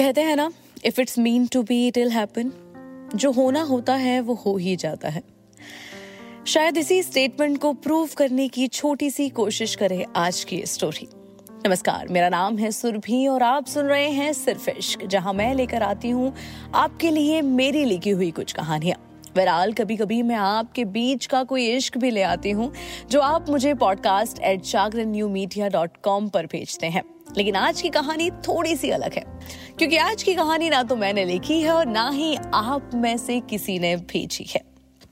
कहते हैं ना if it's mean to be it will happen जो होना होता है, वो हो ही जाता है। शायद इसी स्टेटमेंट को प्रूव करने की छोटी सी कोशिश करे आज की स्टोरी नमस्कार, मेरा नाम है सुरभि और आप सुन रहे हैं सिर्फ़ इश्क जहाँ मैं लेकर आती हूँ आपके लिए मेरी लिखी हुई कुछ कहानियाँ। बहरहाल कभी कभी मैं आपके बीच का कोई इश्क भी ले आती हूँ, जो आप मुझे podcast at Jagran new media dot com पर भेजते हैं। लेकिन आज की कहानी थोड़ी सी अलग है। क्योंकि आज की कहानी ना तो मैंने लिखी है और ना ही आप में से किसी ने भेजी है।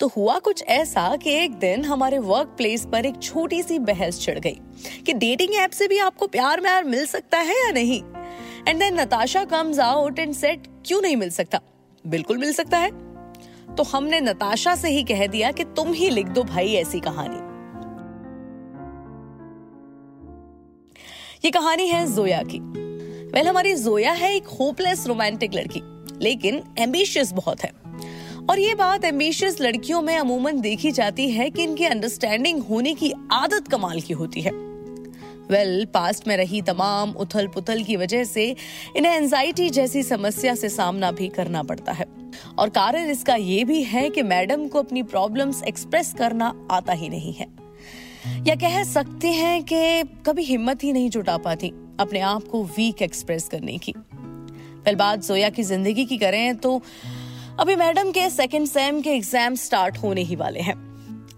तो हुआ कुछ ऐसा कि एक दिन हमारे वर्क प्लेस पर एक छोटी सी बहस छिड़ गई कि डेटिंग ऐप से भी आपको प्यार म्यार मिल सकता है या नहीं? And then Natasha comes out and said क्यों नहीं मिल सकता? बिल्कुल मिल सकता है। तो हमने नताशा से ही कह दिया कि तुम ही लिख दो भाई ऐसी कहानी। ये कहानी है जोया की। वेल हमारी जोया है एक होपलेस रोमांटिक लड़की लेकिन एम्बिशियस बहुत है। और ये बात एम्बिशियस लड़कियों में अमूमन देखी जाती है कि इनकी अंडरस्टैंडिंग होने की आदत कमाल की होती है। वेल well, पास्ट में रही तमाम उथल पुथल की वजह से इन्हें एंजाइटी जैसी समस्या से सामना भी करना पड़ता है। और कारण इसका ये भी है कि मैडम को अपनी प्रॉब्लम्स एक्सप्रेस करना आता ही नहीं है। या कह सकते हैं कि कभी हिम्मत ही नहीं जुटा पाती अपने आप को वीक एक्सप्रेस करने की। वेल बात जोया की ज़िंदगी की करें तो अभी मैडम के सेकेंड सेम के एग्ज़ाम स्टार्ट होने ही वाले हैं।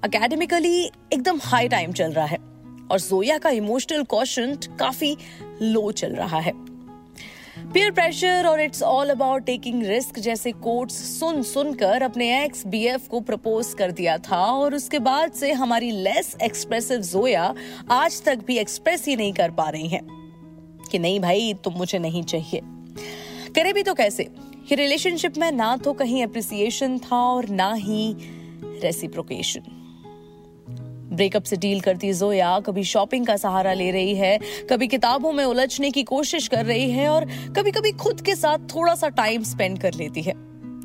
अकेडमिकली एकदम हाई टाइम चल रहा है और जोया का इमोशनल क्वेश्चन काफ़ी लो चल रहा है। पीयर प्रेशर और it's all about taking risk जैसे कोट्स सुन सुनकर अपने एक्स बीएफ को प्रपोज कर दिया था और उसके बाद से हमारी लेस एक्सप्रेसिव जोया आज तक भी एक्सप्रेस ही नहीं कर पा रही हैं कि नहीं भाई, तुम मुझे नहीं चाहिए। करे भी तो कैसे? ये रिलेशनशिप में ना तो कहीं अप्रिसिएशन था और ना ही रेसिप्रोकेशन ब्रेकअप से डील करती जोया, कभी शॉपिंग का सहारा ले रही है, कभी किताबों में उलझने की कोशिश कर रही है और कभी कभी खुद के साथ थोड़ा सा टाइम स्पेंड कर लेती है।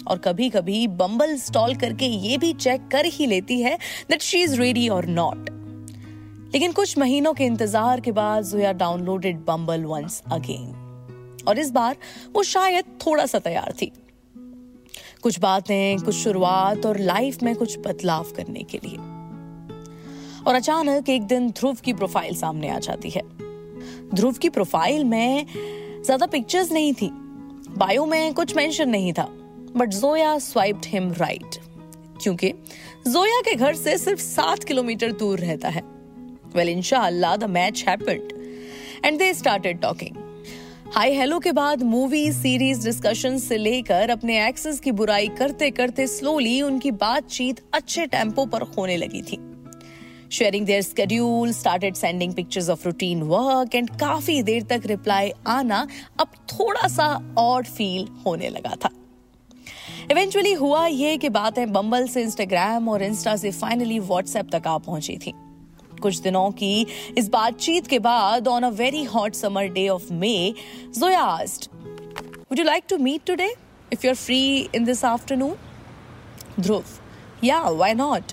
और कभी कभी बम्बल स्टॉल करके ये भी चेक कर ही लेती है दैट शी इज़ रेडी और नॉट लेकिन कुछ महीनों के इंतज़ार के बाद Zoya downloaded Bumble once again और इस बार वो शायद थोड़ा सा तैयार थी। कुछ बातें, कुछ शुरुआत और लाइफ में कुछ बदलाव करने के लिए। और अचानक एक दिन ध्रुव की प्रोफ़ाइल सामने आ जाती है। ध्रुव की प्रोफ़ाइल में ज़्यादा पिक्चर्स नहीं थी। बायो में कुछ मेंशन नहीं था but Zoya swiped him right क्योंकि जोया के घर से सिर्फ़ सात किलोमीटर दूर रहता है। वेल इंशाल्लाह the match happened and they started talking hi hello के बाद मूवी सीरीज़ डिस्कशन से लेकर अपने एक्सेस की बुराई करते करते स्लोली उनकी बातचीत अच्छे टेंपो पर होने लगी थी। Sharing their schedule started sending pictures of routine work and काफ़ी देर तक रिप्लाई आना अब थोड़ा सा ऑड फील होने लगा था। इवेंचुअली हुआ ये कि बातें बम्बल से इंस्टाग्राम और इंस्टा से फाइनली व्हाट्सएप तक आ पहुँची थी। कुछ दिनों की इस बातचीत के बाद on a very hot summer day of May Zoya asked would you like to meet today if you are free in this afternoon Dhruv ya why not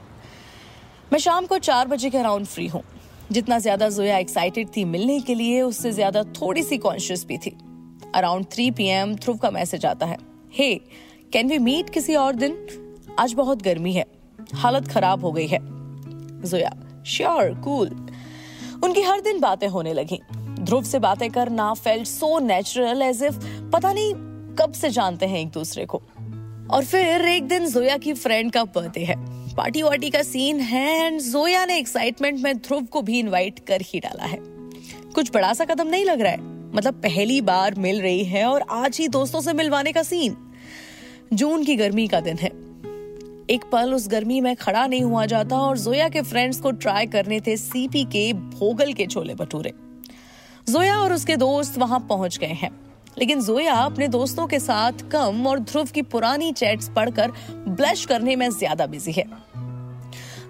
मैं शाम को चार बजे के अराउंड फ्री हूँ। जितना ज़्यादा जोया एक्साइटेड थी मिलने के लिए, उससे ज़्यादा थोड़ी सी कॉन्शियस भी थी। Around three P M Dhruv का मैसेज आता है। हे कैन वी मीट किसी और दिन? आज बहुत गर्मी है। हालत खराब हो गई है। जोया श्योर कूल उनकी हर दिन बातें होने लगी। ध्रुव से बातें करना felt so natural as if पता नहीं कब से जानते हैं एक दूसरे को। और फिर एक दिन जोया की फ्रेंड का बर्थडे है। पार्टी वार्टी का सीन है एंड जोया ने एक्साइटमेंट में ध्रुव को भी इनवाइट कर ही डाला है। कुछ बड़ा सा कदम नहीं लग रहा है। मतलब पहली बार मिल रही है और आज ही दोस्तों से मिलवाने का सीन जून की गर्मी का दिन है। एक पल उस गर्मी में खड़ा नहीं हुआ जाता और जोया के फ्रेंड्स को ट्राई करने थे सीपी के भोगल के छोले भटूरे। जोया और उसके दोस्त वहाँ पहुँच गए हैं। लेकिन जोया अपने दोस्तों के साथ कम और ध्रुव की पुरानी चैट्स पढ़कर ब्लश करने में ज़्यादा बिज़ी है।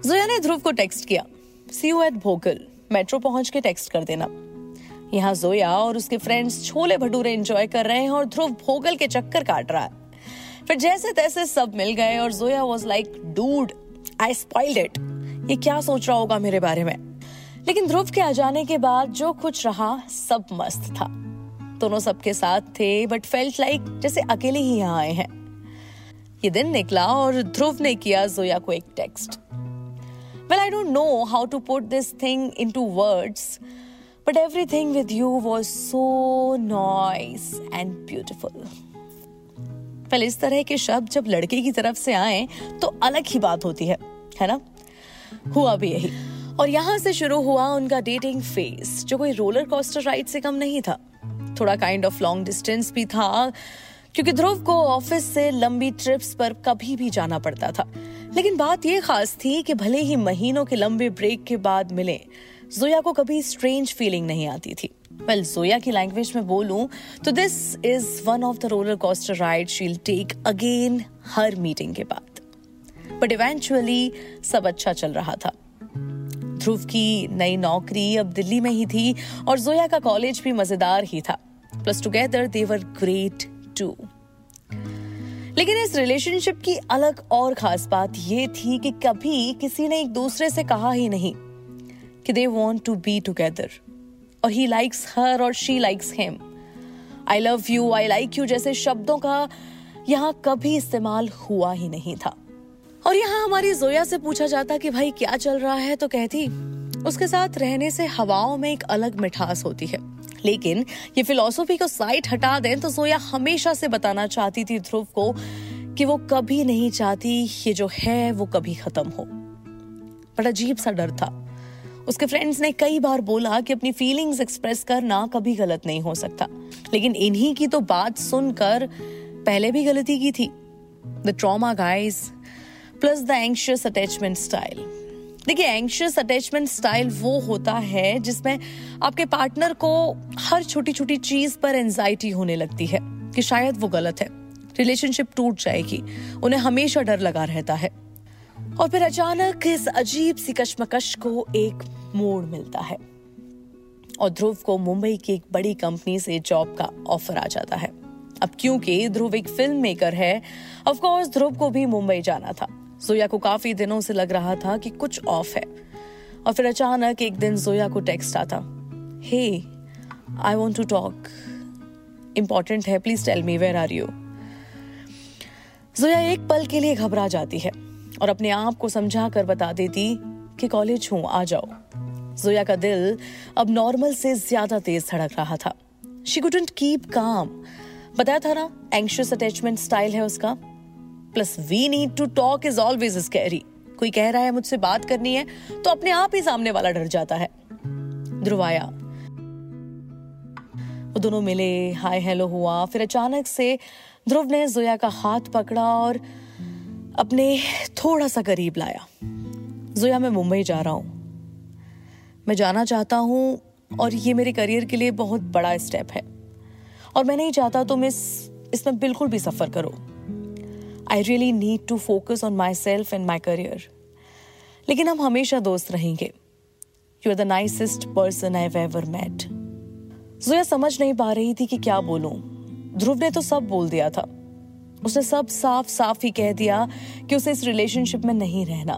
जोया ने ध्रुव को टेक्स्ट किया। See you at Bhogal metro पहुँच के टेक्स्ट कर देना। यहाँ जोया और उसके फ्रेंड्स छोले भटूरे एंजॉय कर रहे हैं और ध्रुव भोगल के चक्कर काट रहा है। फिर जैसे तैसे सब मिल गए और Zoya was like dude I spoiled it ये क्या सोच रहा होगा मेरे बारे में? लेकिन ध्रुव के आ जाने के बाद जो कुछ रहा, सब मस्त था। दोनों सबके साथ थे बट फेल्ट लाइक जैसे अकेले ही यहाँ आए हैं। ये दिन निकला और ध्रुव ने किया जोया को एक text well I don't know how to put this thing into words but everything with you was so nice and beautiful पहले इस तरह के शब्द जब लड़के की तरफ़ से आए तो अलग ही बात होती है है ना? हुआ भी यही। और यहाँ से शुरू हुआ उनका डेटिंग फ़ेज़ जो कोई रोलर कोस्टर राइड से कम नहीं था। थोड़ा काइंड ऑफ़ लॉन्ग डिस्टेंस भी था क्योंकि ध्रुव को ऑफ़िस से लंबी ट्रिप्स पर कभी भी जाना पड़ता था। लेकिन बात यह खास थी कि भले ही महीनों के लंबे ब्रेक के बाद मिले जोया को कभी स्ट्रेंज फीलिंग नहीं आती थी। वेल well, जोया की लैंग्वेज में बोलूँ तो this is one of the roller coaster ride she'll take again her meeting के बाद। बट इवेंचुअली सब अच्छा चल रहा था। ध्रुव की नई नौकरी अब दिल्ली में ही थी और जोया का कॉलेज भी मज़ेदार ही था। Plus together they were great too लेकिन इस रिलेशनशिप की अलग और खास बात यह थी कि कभी किसी ने एक दूसरे से कहा ही नहीं कि they want to be together और ही लाइक्स हर और she likes him I love you I like you जैसे शब्दों का यहाँ कभी इस्तेमाल हुआ ही नहीं था। और यहाँ हमारी जोया से पूछा जाता कि भाई, क्या चल रहा है? तो कहती, उसके साथ रहने से हवाओं में एक अलग मिठास होती है। लेकिन ये फिलोसफी को साइड हटा दें तो जोया हमेशा से बताना चाहती थी ध्रुव को कि वो कभी नहीं चाहती ये जो है, वो कभी खत्म हो। बड़ा अजीब सा डर था। उसके फ्रेंड्स ने कई बार बोला कि अपनी फीलिंग्स एक्सप्रेस करना कभी गलत नहीं हो सकता। लेकिन इन्हीं की तो बात सुनकर पहले भी गलती की थी। The trauma guys plus the anxious attachment style देखिए एंशियस अटैचमेंट स्टाइल वो होता है जिसमें आपके पार्टनर को हर छोटी छोटी चीज़ पर एंजाइटी होने लगती है कि शायद वो गलत है। रिलेशनशिप टूट जाएगी, उन्हें हमेशा डर लगा रहता है। और फिर अचानक इस अजीब सी कश्मकश को एक मोड़ मिलता है। और ध्रुव को मुंबई की एक बड़ी कंपनी से जॉब का ऑफ़र आ जाता है। अब क्योंकि ध्रुव एक फ़िल्म मेकर है ऑफ़ कोर्स ध्रुव को भी मुंबई जाना था। जोया को काफ़ी दिनों से लग रहा था कि कुछ ऑफ़ है। और फिर अचानक एक दिन जोया को टेक्स्ट आता। Hey I want to talk important है please tell me where are you Zoya एक पल के लिए घबरा जाती है और अपने आप को समझा कर बता देती कि कॉलेज हूँ, आ जाओ। जोया का दिल अब नॉर्मल से ज़्यादा तेज धड़क रहा था। शी कुडंट कीप काम बताया था ना एंशियस अटैचमेंट स्टाइल है उसका। Plus we need to talk is always scary कोई कह रहा है, मुझसे बात करनी है तो अपने आप ही सामने वाला डर जाता है। ध्रुव आया वो दोनों मिले, हाय हेलो हुआ। फिर अचानक से ध्रुव ने जोया का हाथ पकड़ा और अपने थोड़ा सा करीब लाया। जोया, मैं मुंबई जा रहा हूँ। मैं जाना चाहता हूँ और ये मेरे करियर के लिए बहुत बड़ा स्टेप है। और मैं नहीं चाहता तुम इस इसमें बिल्कुल भी सफ़र करो। I really need to focus on myself and my career लेकिन हम हमेशा दोस्त रहेंगे। You are the nicest person I ever met Zoya समझ नहीं पा रही थी कि क्या बोलूँ। ध्रुव ने तो सब बोल दिया था। उसने सब साफ़ साफ़ ही कह दिया कि उसे इस रिलेशनशिप में नहीं रहना।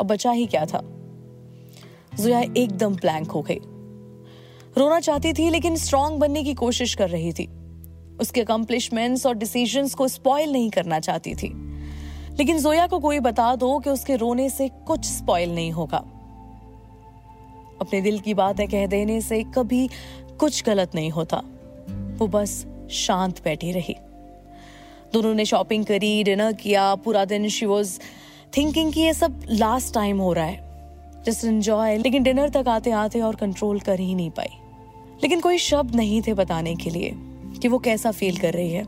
अब बचा ही क्या था? जुया एकदम ब्लैंक हो गई। रोना चाहती थी, लेकिन स्ट्रांग बनने की कोशिश कर रही थी। उसके अकम्पलिशमेंट्स और डिसीजंस को स्पॉइल नहीं करना चाहती थी। लेकिन जोया को कोई बता दो कि उसके रोने से कुछ स्पॉइल नहीं होगा। अपने दिल की बातें कह देने से कभी कुछ गलत नहीं होता। वो बस शांत बैठी रही। दोनों ने शॉपिंग करी डिनर किया, पूरा दिन शी वॉज़ थिंकिंग कि ये सब लास्ट टाइम हो रहा है। जस्ट एंजॉय लेकिन डिनर तक आते आते और कंट्रोल कर ही नहीं पाई। लेकिन कोई शब्द नहीं थे बताने के लिए। कि वो कैसा फील कर रही है।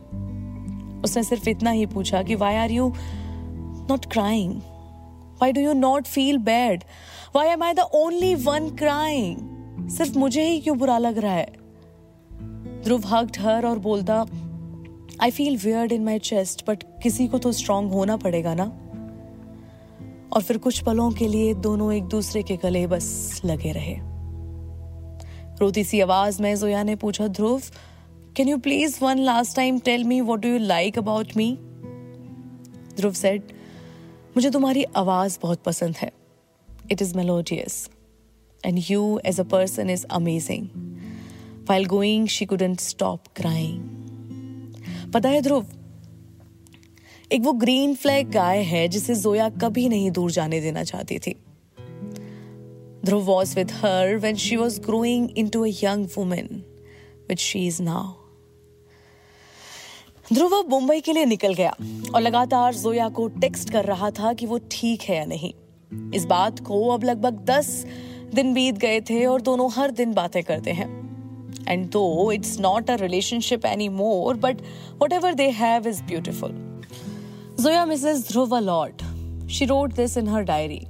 उसने सिर्फ़ इतना ही पूछा कि why are you not crying why do you not feel bad why am I the only one crying सिर्फ़ मुझे ही क्यों बुरा लग रहा है? ध्रुव हग्ड हर और बोलता I feel weird in my chest but किसी को तो स्ट्रांग होना पड़ेगा ना? और फिर कुछ पलों के लिए दोनों एक दूसरे के गले बस लगे रहे। रोती सी आवाज़ में जोया ने पूछा, Dhruv can you please one last time tell me what do you like about me Dhruv said मुझे तुम्हारी आवाज़ बहुत पसंद है. It is melodious and you as a person is amazing While going, she couldn't stop crying. पता है ध्रुव एक वो ग्रीन फ्लैग गाय है जिसे जोया कभी नहीं दूर जाने देना चाहती थी. Dhruv was with her when she was growing into a young women which she is now Dhruv Mumbai के लिए निकल गया और लगातार जोया को टेक्स्ट कर रहा था कि वो ठीक है या नहीं। इस बात को अब लगभग दस दिन बीत गए थे और दोनों हर दिन बातें करते हैं। And though it's not a relationship any more but whatever they have is beautiful Zoya misses Dhruv uh she wrote this in her diary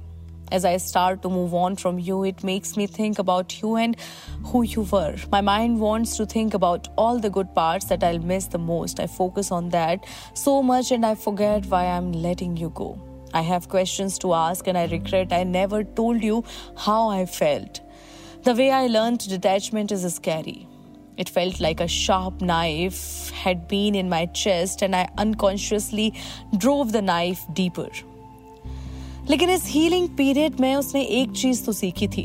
As I start to move on from you, it makes me think about you and who you were. My mind wants to think about all the good parts that I'll miss the most. I focus on that so much and I forget why I'm letting you go. I have questions to ask and I regret I never told you how I felt. The way I learned detachment is scary. It felt like a sharp knife had been in my chest, and I unconsciously drove the knife deeper. लेकिन इस healing period में उसने एक चीज़ तो सीखी थी।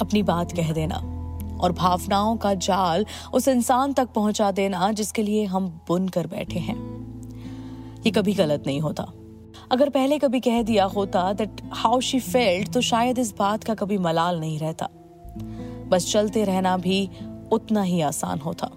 अपनी बात कह देना और भावनाओं का जाल उस इंसान तक पहुँचा देना जिसके लिए हम बुन कर बैठे हैं। ये कभी गलत नहीं होता। अगर पहले कभी कह दिया होता दैट हाउ शी फेल्ट तो शायद इस बात का कभी मलाल नहीं रहता। बस चलते रहना भी उतना ही आसान होता।